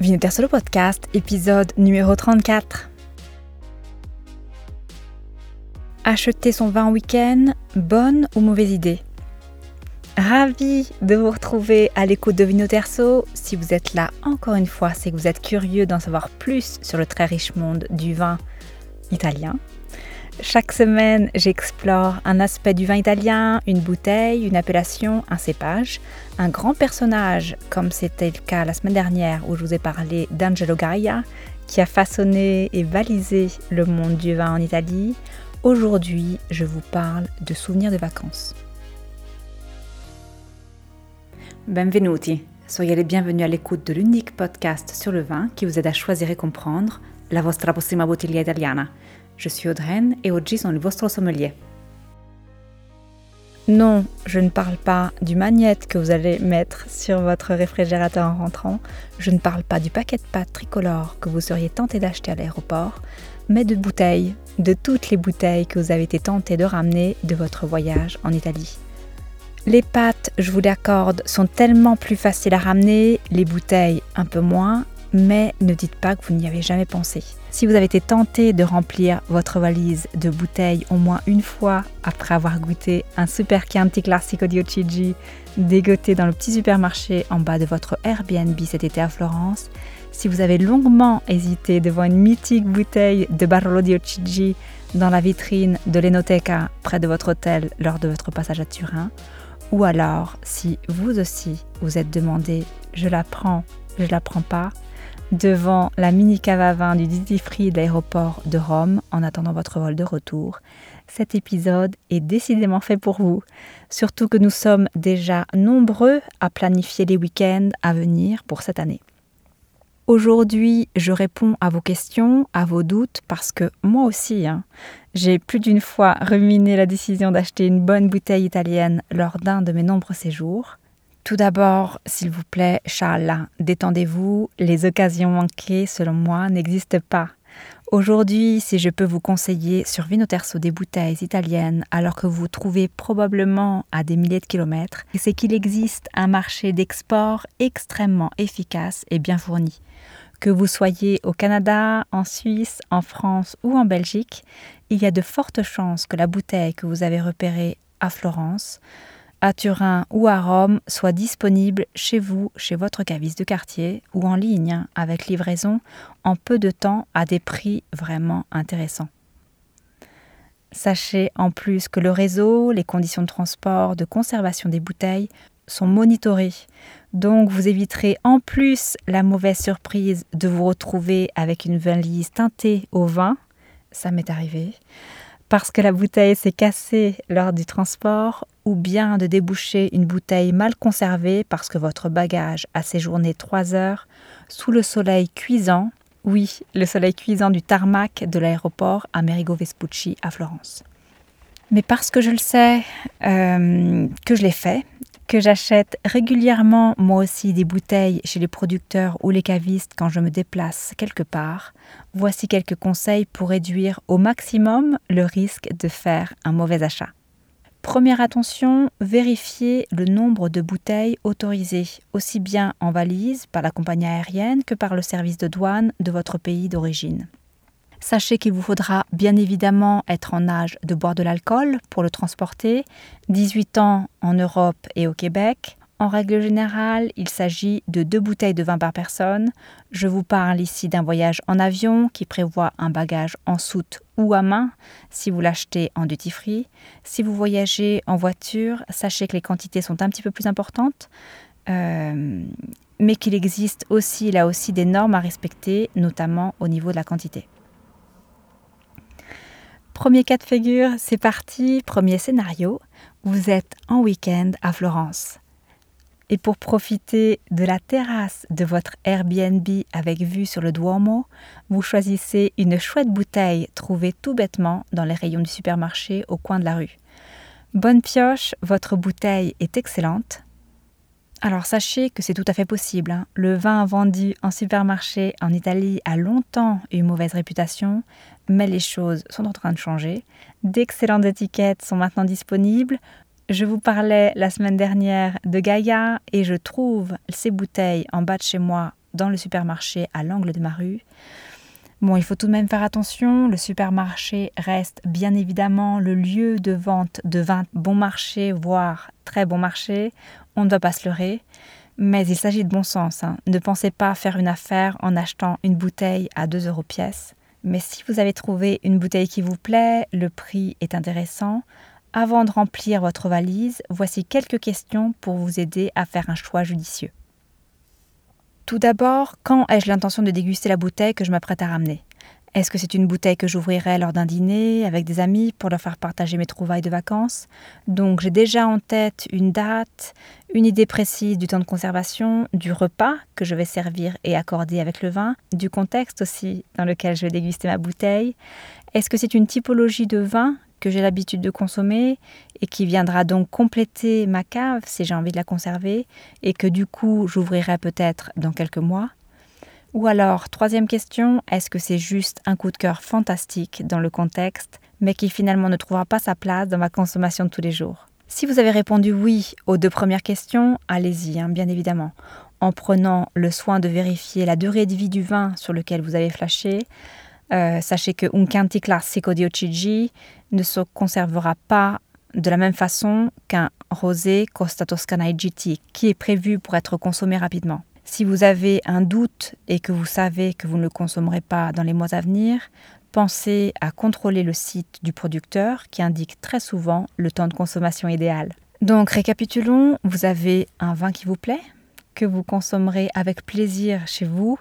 Vinoter Solo Podcast, épisode numéro 34. Acheter son vin en week-end, bonne ou mauvaise idée? Ravi de vous retrouver à l'écoute de Vinoterso. Si vous êtes là encore une fois, c'est que vous êtes curieux d'en savoir plus sur le très riche monde du vin italien. Chaque semaine, j'explore un aspect du vin italien, une bouteille, une appellation, un cépage, un grand personnage, comme c'était le cas la semaine dernière où je vous ai parlé d'Angelo Gaia, qui a façonné et balisé le monde du vin en Italie. Aujourd'hui, je vous parle de souvenirs de vacances. Benvenuti, soyez les bienvenus à l'écoute de l'unique podcast sur le vin qui vous aide à choisir et comprendre la vostra prossima bottiglia italiana. Je suis Audreyne et oggi sono il vostro sommelier. Non, je ne parle pas du magnète que vous allez mettre sur votre réfrigérateur en rentrant, je ne parle pas du paquet de pâtes tricolore que vous seriez tenté d'acheter à l'aéroport, mais de bouteilles, de toutes les bouteilles que vous avez été tenté de ramener de votre voyage en Italie. Les pâtes, je vous l'accorde, sont tellement plus faciles à ramener, les bouteilles un peu moins, mais ne dites pas que vous n'y avez jamais pensé. Si vous avez été tenté de remplir votre valise de bouteilles au moins une fois après avoir goûté un super Chianti Classico di Ochigi dégoté dans le petit supermarché en bas de votre Airbnb cet été à Florence, si vous avez longuement hésité devant une mythique bouteille de Barolo di Ochigi dans la vitrine de l'Enoteca près de votre hôtel lors de votre passage à Turin, ou alors si vous aussi vous êtes demandé je la prends, je la prends pas, devant la mini cave à vin du Duty Free de l'aéroport de Rome en attendant votre vol de retour. Cet épisode est décidément fait pour vous, surtout que nous sommes déjà nombreux à planifier les week-ends à venir pour cette année. Aujourd'hui, je réponds à vos questions, à vos doutes, parce que moi aussi, hein, j'ai plus d'une fois ruminé la décision d'acheter une bonne bouteille italienne lors d'un de mes nombreux séjours. Tout d'abord, s'il vous plaît, Charles, détendez-vous, les occasions manquées, selon moi, n'existent pas. Aujourd'hui, si je peux vous conseiller sur Vinoterso des bouteilles italiennes alors que vous vous trouvez probablement à des milliers de kilomètres, c'est qu'il existe un marché d'export extrêmement efficace et bien fourni. Que vous soyez au Canada, en Suisse, en France ou en Belgique, il y a de fortes chances que la bouteille que vous avez repérée à Florence à Turin ou à Rome soit disponible chez vous, chez votre caviste de quartier ou en ligne avec livraison en peu de temps à des prix vraiment intéressants. Sachez en plus que le réseau, les conditions de transport, de conservation des bouteilles sont monitorées. Donc vous éviterez en plus la mauvaise surprise de vous retrouver avec une valise teintée au vin, ça m'est arrivé, parce que la bouteille s'est cassée lors du transport ou bien de déboucher une bouteille mal conservée parce que votre bagage a séjourné trois heures sous le soleil cuisant, oui, le soleil cuisant du tarmac de l'aéroport Amerigo Vespucci à Florence. Mais parce que je le sais, euh, que je l'ai fait, que j'achète régulièrement moi aussi des bouteilles chez les producteurs ou les cavistes quand je me déplace quelque part, voici quelques conseils pour réduire au maximum le risque de faire un mauvais achat. Première attention, vérifiez le nombre de bouteilles autorisées, aussi bien en valise par la compagnie aérienne que par le service de douane de votre pays d'origine. Sachez qu'il vous faudra bien évidemment être en âge de boire de l'alcool pour le transporter, 18 ans en Europe et au Québec. En règle générale, il s'agit de deux bouteilles de vin par personne. Je vous parle ici d'un voyage en avion qui prévoit un bagage en soute ou à main si vous l'achetez en duty free. Si vous voyagez en voiture, sachez que les quantités sont un petit peu plus importantes. Euh, mais qu'il existe aussi là aussi des normes à respecter, notamment au niveau de la quantité. Premier cas de figure, c'est parti, premier scénario, vous êtes en week-end à Florence. Et pour profiter de la terrasse de votre Airbnb avec vue sur le Duomo, vous choisissez une chouette bouteille trouvée tout bêtement dans les rayons du supermarché au coin de la rue. Bonne pioche, votre bouteille est excellente, alors sachez que c'est tout à fait possible. Hein. Le vin vendu en supermarché en Italie a longtemps eu une mauvaise réputation, mais les choses sont en train de changer. D'excellentes étiquettes sont maintenant disponibles. Je vous parlais la semaine dernière de Gaia et je trouve ces bouteilles en bas de chez moi dans le supermarché à l'angle de ma rue. Bon, il faut tout de même faire attention, le supermarché reste bien évidemment le lieu de vente de vin bon marché, voire très bon marché. On ne doit pas se leurrer. Mais il s'agit de bon sens. Hein. Ne pensez pas faire une affaire en achetant une bouteille à 2 euros pièce. Mais si vous avez trouvé une bouteille qui vous plaît, le prix est intéressant, avant de remplir votre valise, voici quelques questions pour vous aider à faire un choix judicieux. Tout d'abord, quand ai-je l'intention de déguster la bouteille que je m'apprête à ramener? Est-ce que c'est une bouteille que j'ouvrirai lors d'un dîner avec des amis pour leur faire partager mes trouvailles de vacances? Donc j'ai déjà en tête une date, une idée précise du temps de conservation, du repas que je vais servir et accorder avec le vin, du contexte aussi dans lequel je vais déguster ma bouteille. Est-ce que c'est une typologie de vin que j'ai l'habitude de consommer et qui viendra donc compléter ma cave si j'ai envie de la conserver et que du coup j'ouvrirai peut-être dans quelques mois ou alors, troisième question, est-ce que c'est juste un coup de cœur fantastique dans le contexte, mais qui finalement ne trouvera pas sa place dans ma consommation de tous les jours? Si vous avez répondu oui aux deux premières questions, allez-y, hein, bien évidemment, en prenant le soin de vérifier la durée de vie du vin sur lequel vous avez flashé. Euh, sachez que un Chianti Classico di ne se conservera pas de la même façon qu'un rosé Costa Toscana IGT, qui est prévu pour être consommé rapidement. Si vous avez un doute et que vous savez que vous ne le consommerez pas dans les mois à venir, pensez à contrôler le site du producteur qui indique très souvent le temps de consommation idéal. Donc récapitulons, vous avez un vin qui vous plaît, que vous consommerez avec plaisir chez vous,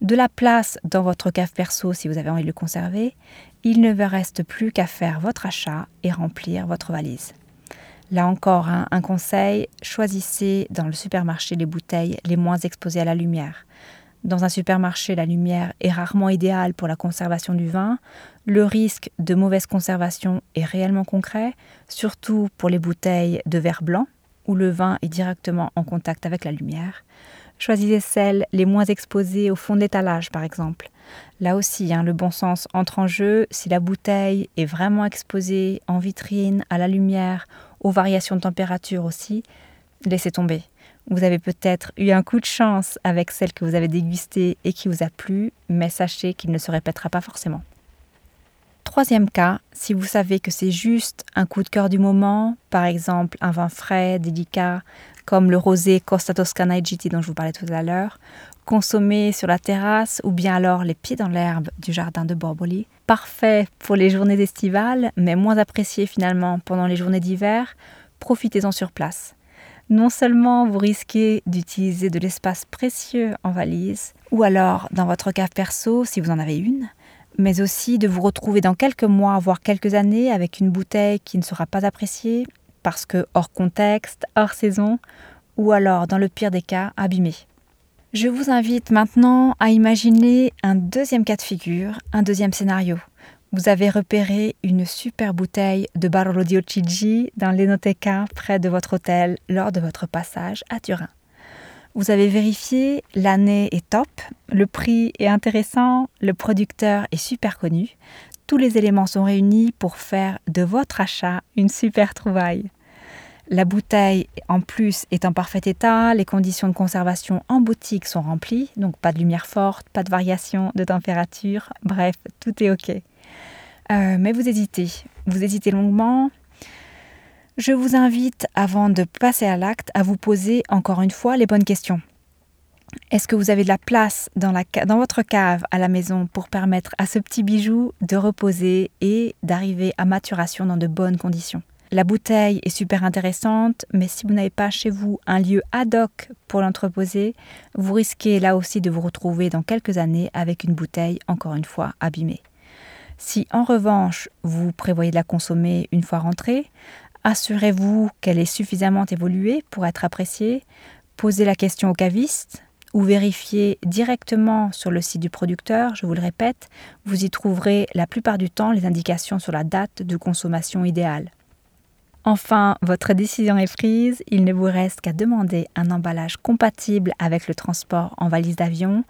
de la place dans votre cave perso si vous avez envie de le conserver, il ne vous reste plus qu'à faire votre achat et remplir votre valise. Là encore, hein, un conseil, choisissez dans le supermarché les bouteilles les moins exposées à la lumière. Dans un supermarché, la lumière est rarement idéale pour la conservation du vin. Le risque de mauvaise conservation est réellement concret, surtout pour les bouteilles de verre blanc, où le vin est directement en contact avec la lumière. Choisissez celles les moins exposées au fond de l'étalage, par exemple. Là aussi, hein, le bon sens entre en jeu. Si la bouteille est vraiment exposée en vitrine, à la lumière aux variations de température aussi, laissez tomber. Vous avez peut-être eu un coup de chance avec celle que vous avez dégustée et qui vous a plu, mais sachez qu'il ne se répétera pas forcément. Troisième cas, si vous savez que c'est juste un coup de cœur du moment, par exemple un vin frais, délicat, comme le rosé Costa Toscana IGT dont je vous parlais tout à l'heure, consommé sur la terrasse ou bien alors les pieds dans l'herbe du jardin de Borboli. Parfait pour les journées estivales, mais moins apprécié finalement pendant les journées d'hiver, profitez-en sur place. Non seulement vous risquez d'utiliser de l'espace précieux en valise, ou alors dans votre cave perso si vous en avez une, mais aussi de vous retrouver dans quelques mois, voire quelques années, avec une bouteille qui ne sera pas appréciée, parce que hors contexte, hors saison, ou alors, dans le pire des cas, abîmée. Je vous invite maintenant à imaginer un deuxième cas de figure, un deuxième scénario. Vous avez repéré une super bouteille de Barolo di Ochigi dans l'Enoteca près de votre hôtel lors de votre passage à Turin. Vous avez vérifié, l'année est top, le prix est intéressant, le producteur est super connu. Tous les éléments sont réunis pour faire de votre achat une super trouvaille. La bouteille, en plus, est en parfait état. Les conditions de conservation en boutique sont remplies. Donc, pas de lumière forte, pas de variation de température. Bref, tout est OK. Euh, mais vous hésitez. Vous hésitez longuement. Je vous invite, avant de passer à l'acte, à vous poser encore une fois les bonnes questions. Est-ce que vous avez de la place dans, votre cave à la maison pour permettre à ce petit bijou de reposer et d'arriver à maturation dans de bonnes conditions? La bouteille est super intéressante, mais si vous n'avez pas chez vous un lieu ad hoc pour l'entreposer, vous risquez là aussi de vous retrouver dans quelques années avec une bouteille, encore une fois, abîmée. Si en revanche vous prévoyez de la consommer une fois rentrée, assurez-vous qu'elle est suffisamment évoluée pour être appréciée, posez la question au caviste ou vérifiez directement sur le site du producteur, je vous le répète, vous y trouverez la plupart du temps les indications sur la date de consommation idéale. Enfin, votre décision est prise, il ne vous reste qu'à demander un emballage compatible avec le transport en valise d'avion.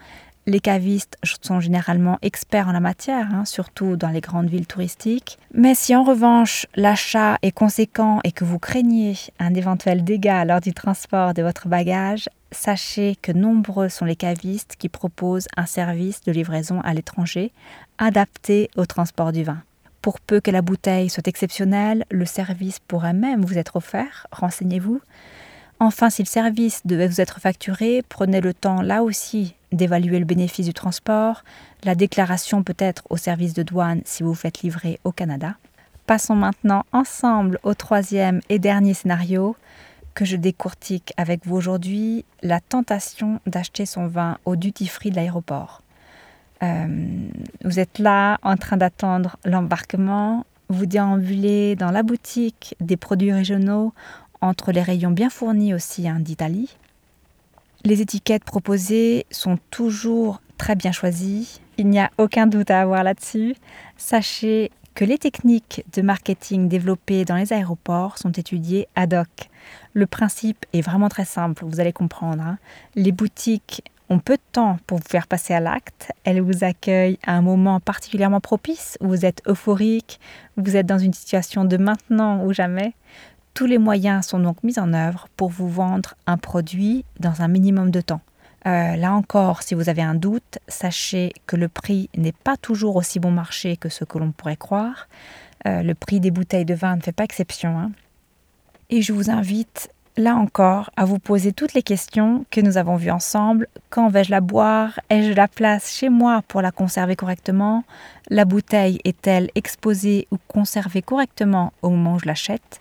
Les cavistes sont généralement experts en la matière, hein, surtout dans les grandes villes touristiques. Mais si en revanche l'achat est conséquent et que vous craignez un éventuel dégât lors du transport de votre bagage, sachez que nombreux sont les cavistes qui proposent un service de livraison à l'étranger adapté au transport du vin. Pour peu que la bouteille soit exceptionnelle, le service pourrait même vous être offert, renseignez-vous. Enfin, si le service devait vous être facturé, prenez le temps là aussi d'évaluer le bénéfice du transport, la déclaration peut-être au service de douane si vous faites livrer au Canada. Passons maintenant ensemble au troisième et dernier scénario que je décortique avec vous aujourd'hui, la tentation d'acheter son vin au duty-free de l'aéroport. Euh, vous êtes là en train d'attendre l'embarquement, vous déambulez dans la boutique des produits régionaux entre les rayons bien fournis aussi hein, d'Italie. Les étiquettes proposées sont toujours très bien choisies, il n'y a aucun doute à avoir là-dessus. Sachez que les techniques de marketing développées dans les aéroports sont étudiées ad hoc. Le principe est vraiment très simple, vous allez comprendre. Hein. Les boutiques ont peu de temps pour vous faire passer à l'acte. Elles vous accueillent à un moment particulièrement propice où vous êtes euphorique, vous êtes dans une situation de maintenant ou jamais. Tous les moyens sont donc mis en œuvre pour vous vendre un produit dans un minimum de temps. Euh, là encore, si vous avez un doute, sachez que le prix n'est pas toujours aussi bon marché que ce que l'on pourrait croire. Euh, le prix des bouteilles de vin ne fait pas exception. Hein. Et je vous invite, là encore, à vous poser toutes les questions que nous avons vues ensemble. Quand vais-je la boire? Ai-je la place chez moi pour la conserver correctement? La bouteille est-elle exposée ou conservée correctement au moment où je l'achète?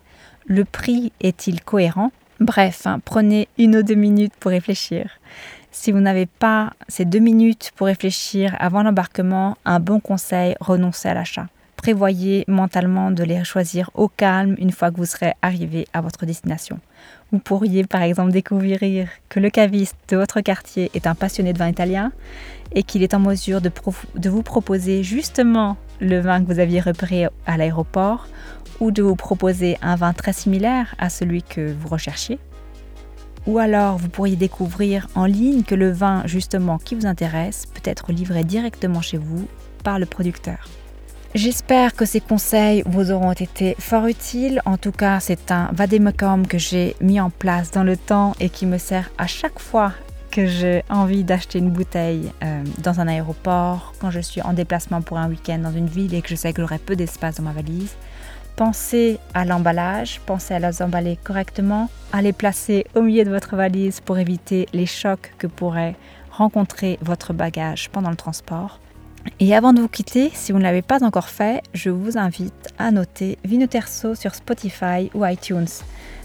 Le prix est-il cohérent? Bref, hein, prenez une ou deux minutes pour réfléchir. Si vous n'avez pas ces deux minutes pour réfléchir avant l'embarquement, un bon conseil, renoncez à l'achat. Prévoyez mentalement de les choisir au calme une fois que vous serez arrivé à votre destination. Vous pourriez par exemple découvrir que le caviste de votre quartier est un passionné de vin italien et qu'il est en mesure de, de vous proposer justement le vin que vous aviez repéré à l'aéroport ou de vous proposer un vin très similaire à celui que vous recherchiez. Ou alors vous pourriez découvrir en ligne que le vin justement qui vous intéresse peut être livré directement chez vous par le producteur. J'espère que ces conseils vous auront été fort utiles. En tout cas, c'est un vademecum que j'ai mis en place dans le temps et qui me sert à chaque fois que j'ai envie d'acheter une bouteille euh, dans un aéroport, quand je suis en déplacement pour un week-end dans une ville et que je sais que j'aurai peu d'espace dans ma valise. Pensez à l'emballage, pensez à les emballer correctement, à les placer au milieu de votre valise pour éviter les chocs que pourrait rencontrer votre bagage pendant le transport. Et avant de vous quitter, si vous ne l'avez pas encore fait, je vous invite à noter Vinoterso sur Spotify ou iTunes.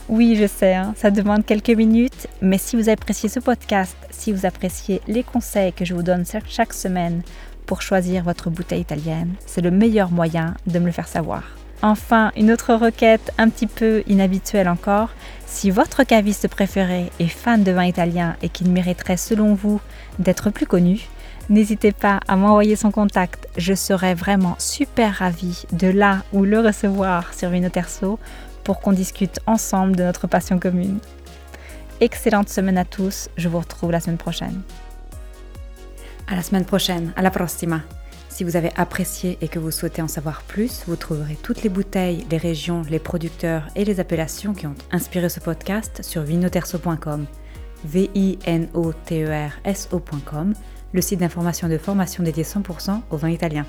Oui, je sais, hein, ça demande quelques minutes, mais si vous appréciez ce podcast, si vous appréciez les conseils que je vous donne chaque semaine pour choisir votre bouteille italienne, c'est le meilleur moyen de me le faire savoir. Enfin, une autre requête un petit peu inhabituelle encore. Si votre caviste préféré est fan de vin italien et qu'il mériterait selon vous d'être plus connu, n'hésitez pas à m'envoyer son contact. Je serais vraiment super ravie de là ou le recevoir sur Vinoterso pour qu'on discute ensemble de notre passion commune. Excellente semaine à tous, je vous retrouve la semaine prochaine. À la semaine prochaine, à la prossima. Si vous avez apprécié et que vous souhaitez en savoir plus, vous trouverez toutes les bouteilles, les régions, les producteurs et les appellations qui ont inspiré ce podcast sur vinoterso.com, v i n o t e r s le site d'information et de formation dédié 100% au vin italien.